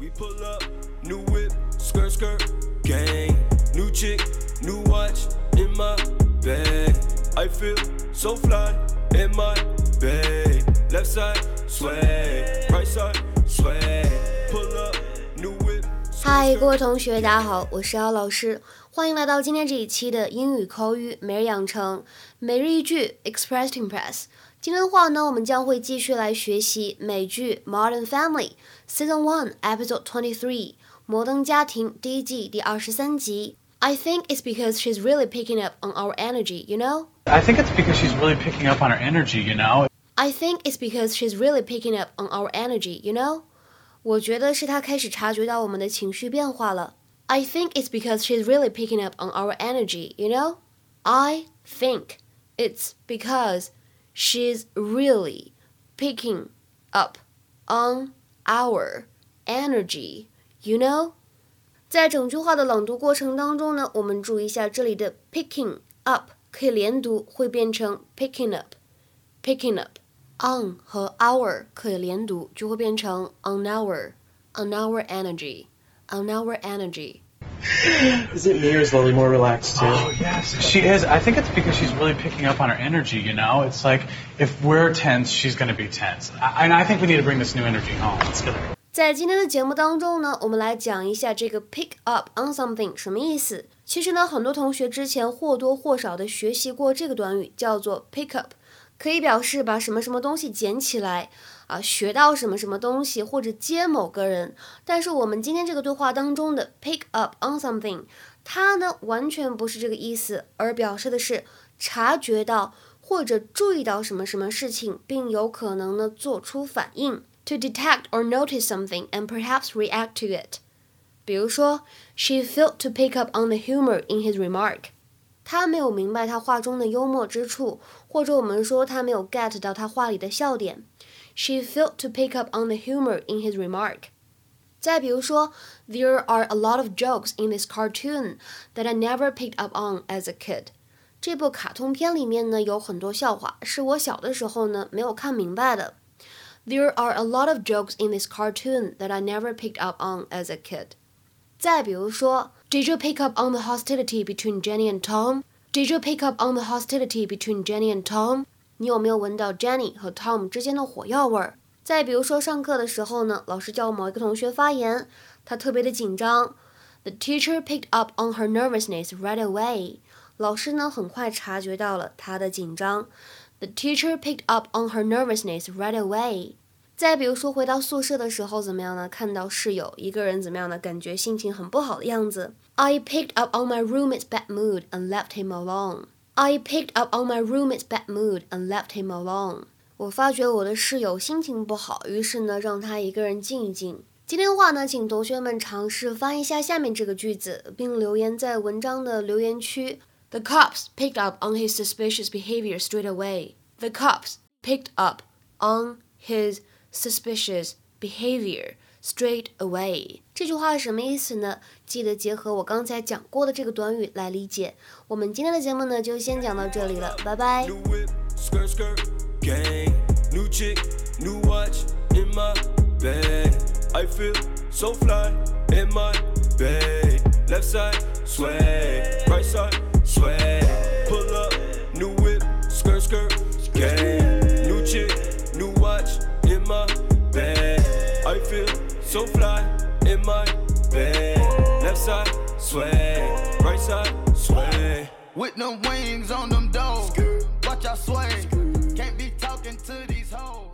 We pull up, new whip, skirt skirt, gang. New chick, new watch in my bag. I feel so fly in my bag. Left side, sway, right side, sway. Pull up, new whip. 嗨，各位同学，大家好，我是姚老师，欢迎来到今天这一期的英语口语每日养成每日一句 Express to Impress。 今天的话呢，我们将会继续来学习美剧《Modern Family》Season One Episode Twenty Three《摩登家庭》第一季第二十三集。I think it's because she's really picking up on our energy, you know. I think it's because she's really picking up on her energy, you know? I think it's because she's really picking up on our energy, you know. 我觉得是她开始察觉到我们的情绪变化了。I think it's because she's really picking up on our energy, you know. I think it's because she's really picking up on our energy, you know? 在整句话的朗读过程当中呢，我们注意一下这里的 picking up 可以连读，会变成 picking up, picking up. on 和 our 可以连读，就会变成 on our, on our energy, on our energy. Is it me or is Lily more relaxed too? Oh, yes, she is. I think it's because she's really picking up on her energy, you know? It's like if we're tense, she's going to be tense. I, and I think we need to bring this new energy home. It's good. 在今天的节目当中呢，我们来讲一下这个 pick up on something 什么意思。其实呢，很多同学之前或多或少的学习过这个短语，叫做 pick up，可以表示把什么什么东西捡起来 啊，学到什么什么东西，或者接某个人。但是我们今天这个对话当中的 pick up on something，它呢完全不是这个意思，而表示的是察觉到或者注意到什么什么事情，并有可能呢做出反应。to detect or notice something and perhaps react to it. 比如说，she failed to pick up on the humor in his remark. 她没有明白他话中的幽默之处，或者我们说她没有 get 到他话里的笑点。She failed to pick up on the humor in his remark. 再比如说，There are a lot of jokes in this cartoon that I never picked up on as a kid. 这部卡通片里面呢有很多笑话，是我小的时候呢没有看明白的。There are a lot of jokes in this cartoon that I never picked up on as a kid. 再比如说，Did you pick up on the hostility between Jenny and Tom? Did you pick up on the hostility between Jenny and Tom? 你有没有闻到 Jenny 和 Tom 之间的火药味儿？再比如说，上课的时候呢，老师叫某一个同学发言，他特别的紧张。The teacher picked up on her nervousness right away. 老师呢，很快察觉到了他的紧张。The teacher picked up on her nervousness right away. 再比如说，回到宿舍的时候怎么样呢？看到室友一个人怎么样呢？感觉心情很不好的样子。I picked up on my roommate's bad mood and left him alone. I picked up on my roommate's bad mood and left him alone. 我发觉我的室友心情不好，于是呢，让他一个人静一静。今天的话呢，请同学们尝试翻译一下下面这个句子，并留言在文章的留言区。The cops picked up on his suspicious behavior straight away. The cops picked up on his suspicious behavior straight away. 这句话是什么意思呢？记得结合我刚才讲过的这个短语来理解。我们今天的节目呢，就先讲到这里了，拜拜。New whip, skirt So fly in my bed. Left side, sway. Right side, sway. With them wings on them dogs. Watch I sway. Can't be talking to these hoes.